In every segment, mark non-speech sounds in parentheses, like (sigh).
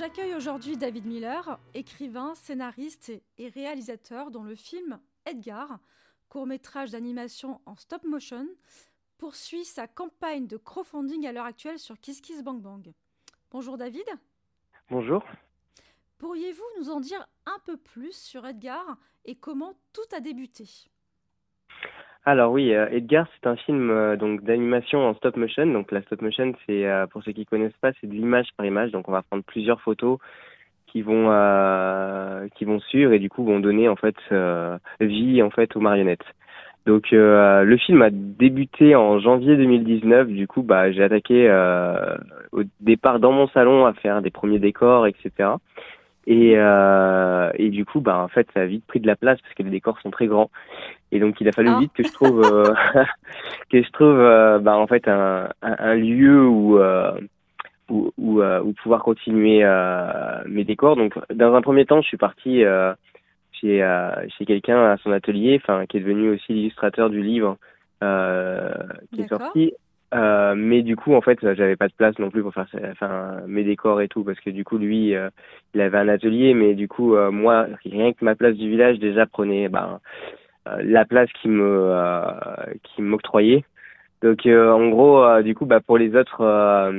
J'accueille aujourd'hui David Miller, écrivain, scénariste et réalisateur dont le film Edgar, court-métrage d'animation en stop motion, poursuit sa campagne de crowdfunding à l'heure actuelle sur KissKissBankBank. Bonjour David. Bonjour. Pourriez-vous nous en dire un peu plus sur Edgar et comment tout a débuté? Alors oui, euh, Edgar, c'est un film euh, donc d'animation en stop motion. Donc la stop motion, c'est euh, pour ceux qui connaissent pas, c'est de l'image par image. Donc on va prendre plusieurs photos qui vont qui vont suivre et du coup vont donner en fait vie en fait aux marionnettes. Donc le film a débuté en janvier 2019. Du coup, bah j'ai attaqué au départ dans mon salon à faire des premiers décors, etc. Et, euh, et du coup, bah, en fait, ça a vite pris de la place parce que les décors sont très grands. Et donc, il a fallu ah. vite que je trouve, euh, (laughs) que je trouve, euh, bah, en fait, un, un, un lieu où, où, où, où, pouvoir continuer mes décors. Donc, dans un premier temps, je suis parti chez, chez quelqu'un à son atelier, enfin, qui est devenu aussi l'illustrateur du livre qui est sorti. Euh, mais du coup, en fait, j'avais pas de place non plus pour faire enfin, mes décors et tout, parce que du coup, lui, euh, il avait un atelier, mais du coup, euh, moi, rien que ma place du village déjà prenait ben, la place qui me qui m'octroyait. Donc, en gros, du coup, bah, pour les autres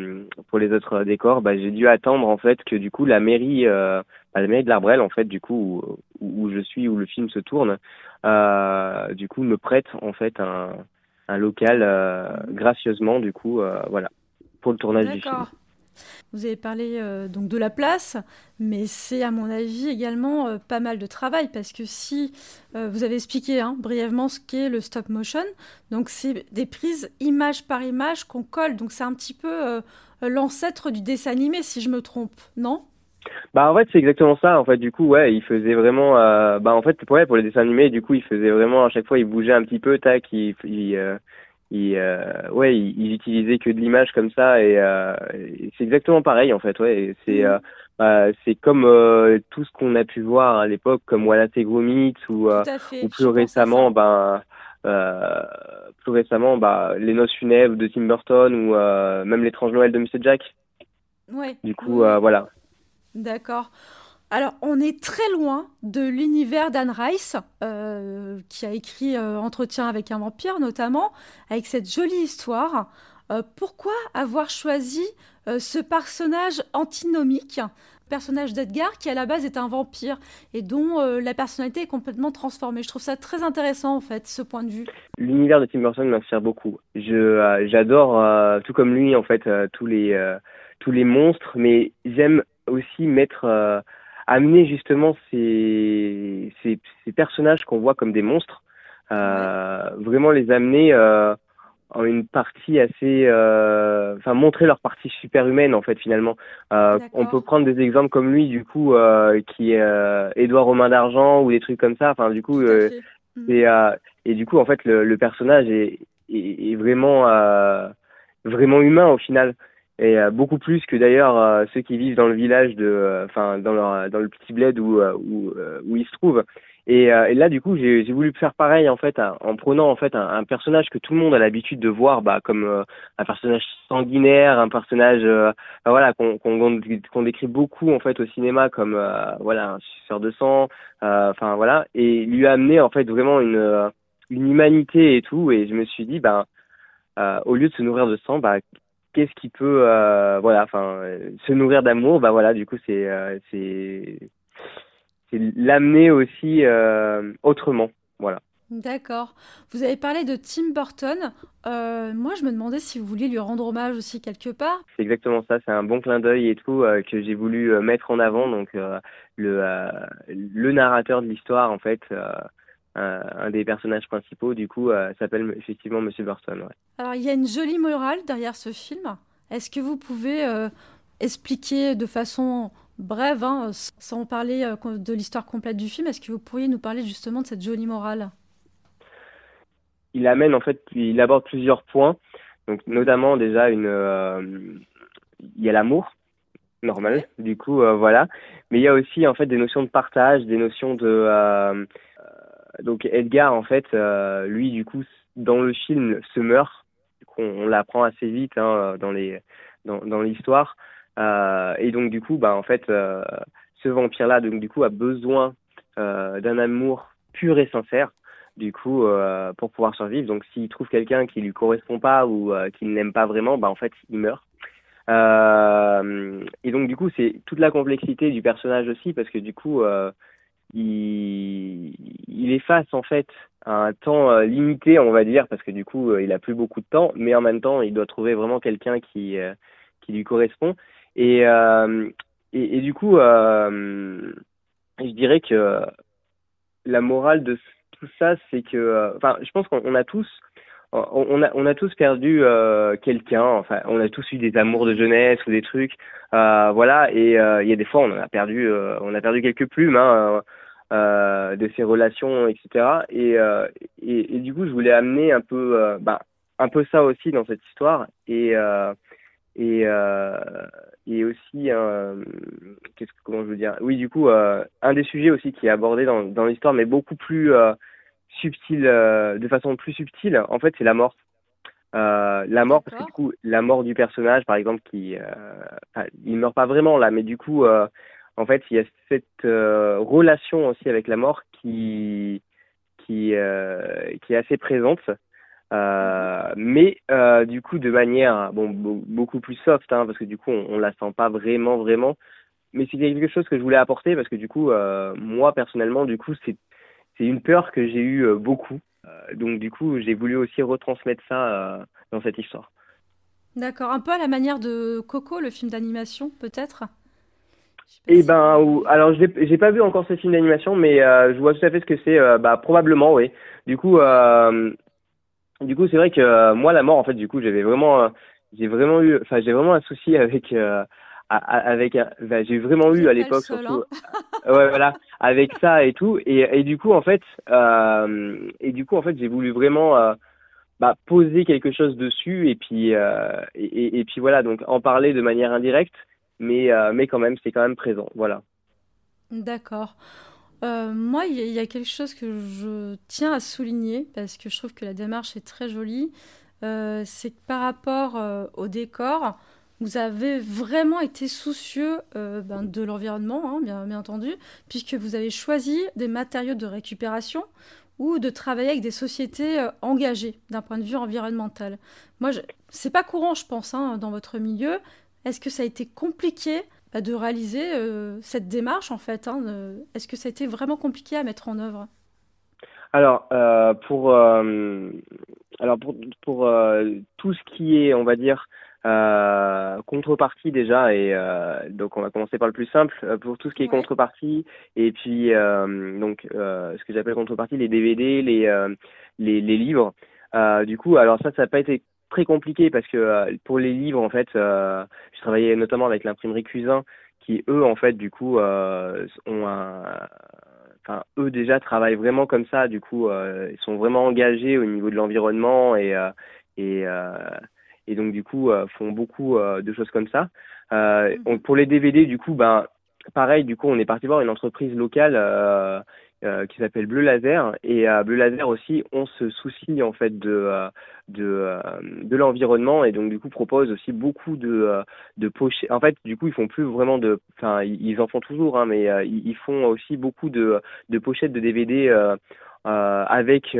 pour les autres décors, bah, j'ai dû attendre en fait que du coup la mairie, bah, la mairie de l'Arbrel, en fait, du coup, où, où, je suis, où le film se tourne, du coup, me prête en fait un un local euh, gracieusement du coup euh, voilà pour le tournage du film. Vous avez parlé euh, donc de la place, mais c'est à mon avis également pas mal de travail parce que si vous avez expliqué hein, brièvement ce qu'est le stop motion, donc c'est des prises image par image qu'on colle, donc c'est un petit peu l'ancêtre du dessin animé si je me trompe, non? Bah en fait c'est exactement ça en fait. Du coup ouais il faisait vraiment euh, bah en fait ouais, pour les dessins animés du coup il faisait vraiment à chaque fois il bougeait un petit peu tac il il, euh, il euh, ouais il, il, utilisait que de l'image comme ça et, euh, c'est exactement pareil en fait ouais. C'est mmh. bah, c'est comme tout ce qu'on a pu voir à l'époque comme Wallace et Gromit ou ou plus récemment ben plus récemment bah les noces funèbres de Tim Burton ou même l'étrange Noël de Mr Jack. Ouais. Du coup voilà D'accord. Alors, on est très loin de l'univers d'Anne Rice, euh, qui a écrit euh, Entretien avec un vampire, notamment, avec cette jolie histoire. Euh, pourquoi avoir choisi ce personnage antinomique, personnage d'Edgar, qui à la base est un vampire et dont la personnalité est complètement transformée? Je trouve ça très intéressant, en fait, ce point de vue. L'univers de Tim Burton m'inspire beaucoup. J'adore, tout comme lui, en fait, tous les tous les monstres, mais j'aime aussi mettre, euh, amener justement ces, ces, ces personnages qu'on voit comme des monstres, euh, vraiment les amener euh, en une partie assez, enfin montrer leur partie super humaine en fait finalement. On peut prendre des exemples comme lui du coup qui est Édouard Romain d'argent ou des trucs comme ça. Enfin du coup et, et du coup en fait le, le personnage est, est, est vraiment vraiment humain au final et euh, beaucoup plus que d'ailleurs euh, ceux qui vivent dans le village de euh, enfin dans leur dans le petit bled où où, où ils se trouvent. Et, et là du coup j'ai voulu faire pareil en fait en prenant en fait un, personnage que tout le monde a l'habitude de voir bah comme un personnage sanguinaire un personnage voilà qu'on qu'on décrit beaucoup en fait au cinéma comme voilà un suceur de sang enfin voilà. Et lui amener en fait vraiment une une humanité et tout. Et je me suis dit bah au lieu de se nourrir de sang bah qu'est-ce qui peut euh, voilà enfin se nourrir d'amour bah voilà du coup c'est euh, c'est l'amener aussi euh, autrement voilà D'accord. Vous avez parlé de Tim Burton. moi, je me demandais si vous vouliez lui rendre hommage aussi quelque part. C'est exactement ça. C'est un bon clin d'œil et tout que j'ai voulu mettre en avant. Donc, le, le narrateur de l'histoire, en fait, un des personnages principaux, du coup, euh, s'appelle effectivement Monsieur Burton. Alors, il y a une jolie morale derrière ce film. Est-ce que vous pouvez euh, expliquer de façon brève, hein, sans parler euh, de l'histoire complète du film, est-ce que vous pourriez nous parler justement de cette jolie morale? Il amène, en fait, il aborde plusieurs points. Donc, notamment, déjà, une, il y a l'amour, normal, du coup, voilà. Mais il y a aussi, en fait, des notions de partage, des notions de donc Edgar, en fait, euh, lui, du coup, dans le film, se meurt. On, l'apprend assez vite hein, dans les dans, l'histoire. et donc du coup, bah en fait, ce vampire-là, donc du coup, a besoin d'un amour pur et sincère du coup, euh, pour pouvoir survivre. Donc, s'il trouve quelqu'un qui lui correspond pas ou euh, qui n'aime pas vraiment, bah en fait, il meurt. Euh, et donc, du coup, c'est toute la complexité du personnage aussi, parce que du coup, il, il est face en fait à un temps limité, on va dire, parce que du coup, il a plus beaucoup de temps, mais en même temps, il doit trouver vraiment quelqu'un qui qui lui correspond. Et et, du coup, je dirais que la morale de tout ça, c'est que, euh, enfin, je pense qu'on a tous, on a, on a tous perdu euh, quelqu'un. Enfin, on a tous eu des amours de jeunesse ou des trucs, euh, voilà. Et il y a des fois, on a perdu, on a perdu quelques plumes hein, de ces relations, etc. Et, et, et, du coup, je voulais amener un peu, bah, un peu ça aussi dans cette histoire. Et et et aussi qu'est-ce que comment je veux dire? Oui du coup un des sujets aussi qui est abordé dans dans l'histoire mais beaucoup plus subtil, euh, de façon plus subtile, en fait, c'est la mort. Euh, la mort, parce que du coup, la mort du personnage, par exemple, qui, euh, il meurt pas vraiment là, mais du coup, euh, en fait, il y a cette euh, relation aussi avec la mort qui, qui, qui est assez présente. mais du coup, de manière bon beaucoup plus soft, hein, parce que du coup, on, on la sent pas vraiment, vraiment. Mais c'est quelque chose que je voulais apporter parce que du coup, moi personnellement, du coup, c'est c'est une peur que j'ai eu euh, beaucoup. Euh, donc du coup, j'ai voulu aussi retransmettre ça euh, dans cette histoire. D'accord, un peu à la manière de Coco, le film d'animation, peut-être? Eh ben, ou, alors j'ai pas vu encore ce film d'animation, mais je vois tout à fait ce que c'est. bah, probablement, oui. Du coup, du coup, c'est vrai que moi, la mort, en fait, du coup, j'avais vraiment, j'ai vraiment eu, enfin, j'ai vraiment un souci (laughs) avec avec bah, j'ai vraiment eu à l'époque surtout (laughs) ouais voilà avec ça et tout et, et du coup en fait euh, et du coup en fait j'ai voulu vraiment euh, bah, poser quelque chose dessus et puis euh, et, et, puis voilà donc en parler de manière indirecte mais euh, mais quand même c'est quand même présent voilà d'accord euh, moi il y, a quelque chose que je tiens à souligner parce que je trouve que la démarche est très jolie c'est que par rapport au décor vous avez vraiment été soucieux euh, ben, de l'environnement, hein, bien, entendu, puisque vous avez choisi des matériaux de récupération ou de travailler avec des sociétés euh, engagées d'un point de vue environnemental. Moi, c'est pas courant, je pense, hein, dans votre milieu. Est-ce que ça a été compliqué bah, de réaliser euh, cette démarche, en fait hein, Est-ce que ça a été vraiment compliqué à mettre en œuvre? Alors, pour, alors pour, pour tout ce qui est, on va dire, euh, contrepartie déjà, et euh, donc on va commencer par le plus simple euh, pour tout ce qui est contrepartie, et puis euh, donc euh, ce que j'appelle contrepartie, les DVD, les les, les, livres. du coup, alors ça, ça n'a pas été très compliqué parce que pour les livres, en fait, je travaillais notamment avec l'imprimerie Cuisin, qui eux, en fait, du coup, ont un enfin eux déjà travaillent vraiment comme ça du coup euh, ils sont vraiment engagés au niveau de l'environnement et euh, et euh, et donc du coup euh, font beaucoup euh, de choses comme ça. Euh, mhm. pour les DVD, du coup, ben pareil, du coup, on est parti voir une entreprise locale euh, qui s'appelle Bleu Laser et euh, Bleu Laser aussi on se soucie en fait de de, de l'environnement et donc du coup propose aussi beaucoup de de pochettes. En fait, du coup, ils font plus vraiment de, enfin, ils en font toujours, hein, mais ils font aussi beaucoup de de pochettes de DVD euh, avec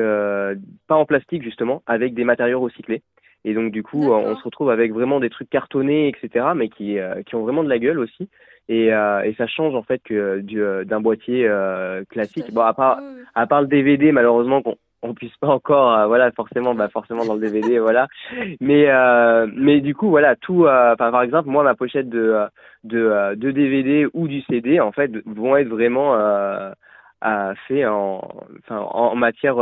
pas en plastique justement, avec des matériaux recyclés. Et donc du coup, on se retrouve avec vraiment des trucs cartonnés, etc., mais qui, euh, qui ont vraiment de la gueule aussi. Et, euh, et ça change en fait que du, euh, d'un boîtier euh, classique. Bon, à part, à part le DVD, malheureusement, qu'on on puisse pas encore, voilà, forcément, bah forcément dans le DVD, (laughs) voilà. Mais mais du coup, voilà, tout. par exemple, moi, ma pochette de de, de DVD ou du CD, en fait, vont être vraiment fait en, enfin, en matière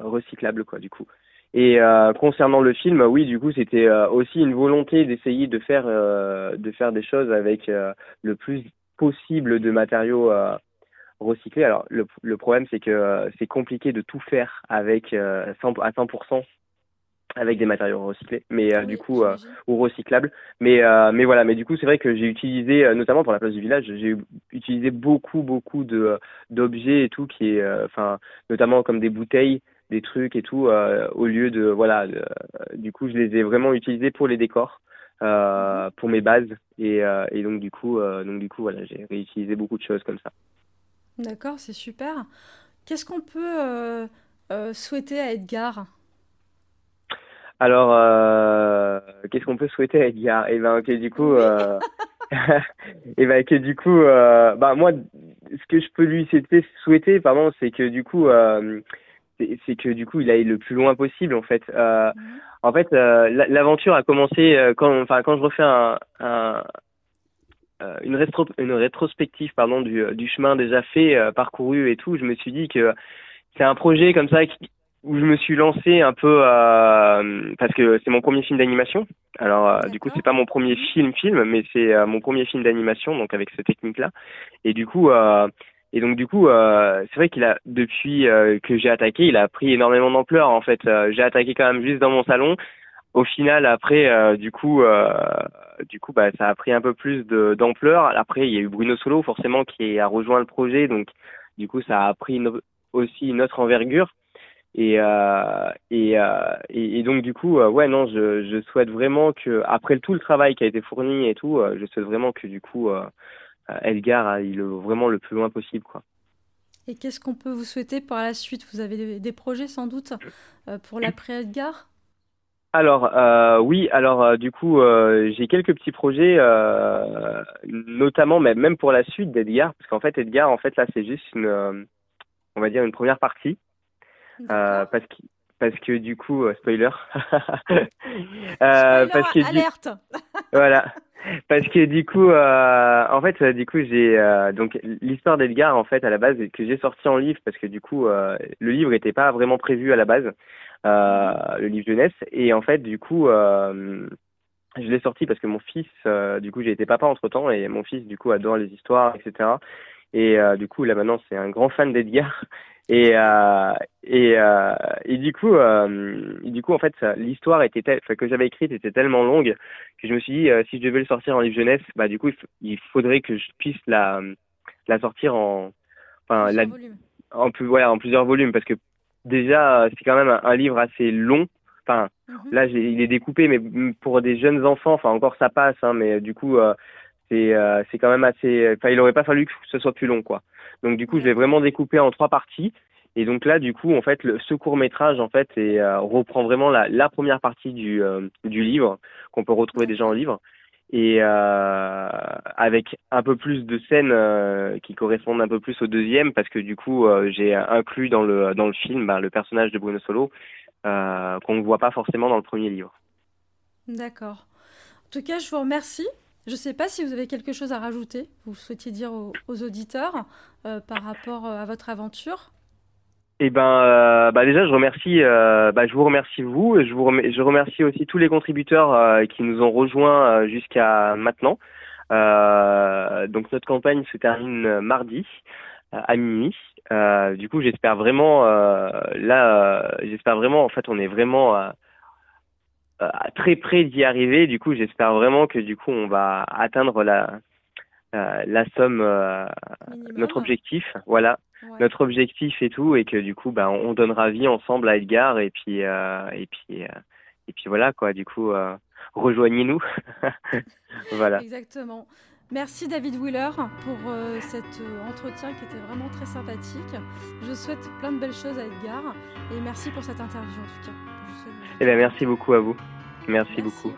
recyclable, quoi, du coup. Et euh, concernant le film, oui, du coup, c'était euh, aussi une volonté d'essayer de faire euh, de faire des choses avec euh, le plus possible de matériaux euh, recyclés. Alors le, le problème, c'est que c'est compliqué de tout faire avec 100, à 100% avec des matériaux recyclés, mais oui, du coup ou recyclables. Mais mais voilà, mais du coup, c'est vrai que j'ai utilisé, notamment pour la place du village, j'ai utilisé beaucoup beaucoup de d'objets et tout qui est, enfin, notamment comme des bouteilles des trucs et tout euh, au lieu de voilà du coup je les ai vraiment utilisés pour les décors pour mes bases. Et, et, donc du coup, donc du coup, voilà, j'ai réutilisé beaucoup de choses comme ça. D'accord, c'est super. Qu'est-ce qu'on peut souhaiter à Edgar? Alors, euh, qu'est-ce qu'on peut souhaiter à Edgar? Eh ben, que du coup, euh, (laughs) et ben que du coup, euh, bah moi, ce que je peux lui souhaiter, pardon, c'est que du coup, euh, c'est que du coup, il aille le plus loin possible, en fait. Euh, mhm. En fait, euh, l'aventure a commencé quand, enfin, quand je refais un, un une, rétro, une rétrospective, pardon, du, du chemin déjà fait, parcouru et tout. Je me suis dit que c'est un projet comme ça qui où je me suis lancé un peu euh, parce que c'est mon premier film d'animation. Alors euh, du coup c'est pas mon premier mhm. film film, mais c'est euh, mon premier film d'animation donc avec cette technique là. Et du coup euh, et donc du coup c'est vrai qu'il a depuis que j'ai attaqué, il a pris énormément d'ampleur en fait. j'ai attaqué quand même juste dans mon salon. Au final après du coup du coup bah ça a pris un peu plus d'ampleur. Après il y a eu Bruno Solo forcément qui a rejoint le projet donc du coup ça a pris aussi une autre envergure. Et, euh, et, euh, et, donc du coup, euh, ouais, non, je, je souhaite vraiment que après tout le travail qui a été fourni et tout, je souhaite vraiment que du coup, Edgar aille le, vraiment le plus loin possible, quoi. Et qu'est-ce qu'on peut vous souhaiter pour la suite? Vous avez des, projets sans doute pour l'après Edgar? Alors oui, alors du coup j'ai quelques petits projets, notamment même pour la suite d'Edgar, parce qu'en fait Edgar en fait là c'est juste une, on va dire une première partie. Euh, parce que parce que du coup euh, spoiler, (laughs) euh, parce que alerte. Voilà (laughs) parce que du coup euh, en fait du coup j'ai donc l'histoire d'Edgar en fait à la base que j'ai sorti en livre parce que du coup le livre n'était pas vraiment prévu à la base le livre jeunesse. Et en fait du coup je l'ai sorti parce que mon fils du coup j'ai été papa entre temps et mon fils du coup adore les histoires etc et du coup là maintenant c'est un grand fan d'Edgar et, euh, et, euh, et du coup, euh, du coup, en fait, l'histoire était que j'avais écrite était tellement longue que je me suis dit, si je devais le sortir en livre jeunesse, bah du coup, il, faudrait que je puisse la, la sortir en, enfin, la, en plus, ouais, en plusieurs volumes, parce que déjà, c'est quand même un, livre assez long. Enfin, mhm. là, il est découpé, mais pour des jeunes enfants, enfin, encore ça passe, hein, mais du coup, euh, c'est, quand même assez. Il aurait pas fallu que ce soit plus long, quoi. Donc du coup, je l'ai vraiment découpé en trois parties. Et donc là, du coup, en fait, le, ce court métrage, en fait, euh, reprend vraiment la, première partie du, euh, du livre qu'on peut retrouver déjà en livre, et avec un peu plus de scènes qui correspondent un peu plus au deuxième, parce que du coup, j'ai inclus dans le dans le film bah, le personnage de Bruno Solo qu'on ne voit pas forcément dans le premier livre. D'accord. En tout cas, je vous remercie je ne sais pas si vous avez quelque chose à rajouter, vous souhaitiez dire aux, auditeurs euh, par rapport euh, à votre aventure? Eh ben, euh, bah déjà, je remercie, bah, vous remercie vous, et je vous remercie, je remercie aussi tous les contributeurs qui nous ont rejoints jusqu'à maintenant. donc notre campagne se termine mardi à minuit. du coup, j'espère vraiment, là, j'espère vraiment, en fait, on est vraiment très près d'y arriver. Du coup, j'espère vraiment que du coup, on va atteindre la euh, la somme, euh, notre objectif, voilà, notre objectif et tout, et que du coup, bah, on donnera vie ensemble à Edgar, et puis et puis et puis voilà quoi. Du coup, rejoignez-nous. (laughs) voilà. Exactement. Merci David Wheeler pour cet entretien qui était vraiment très sympathique. Je souhaite plein de belles choses à Edgar et merci pour cette interview en tout cas. Eh bien, merci beaucoup à vous. Merci, beaucoup.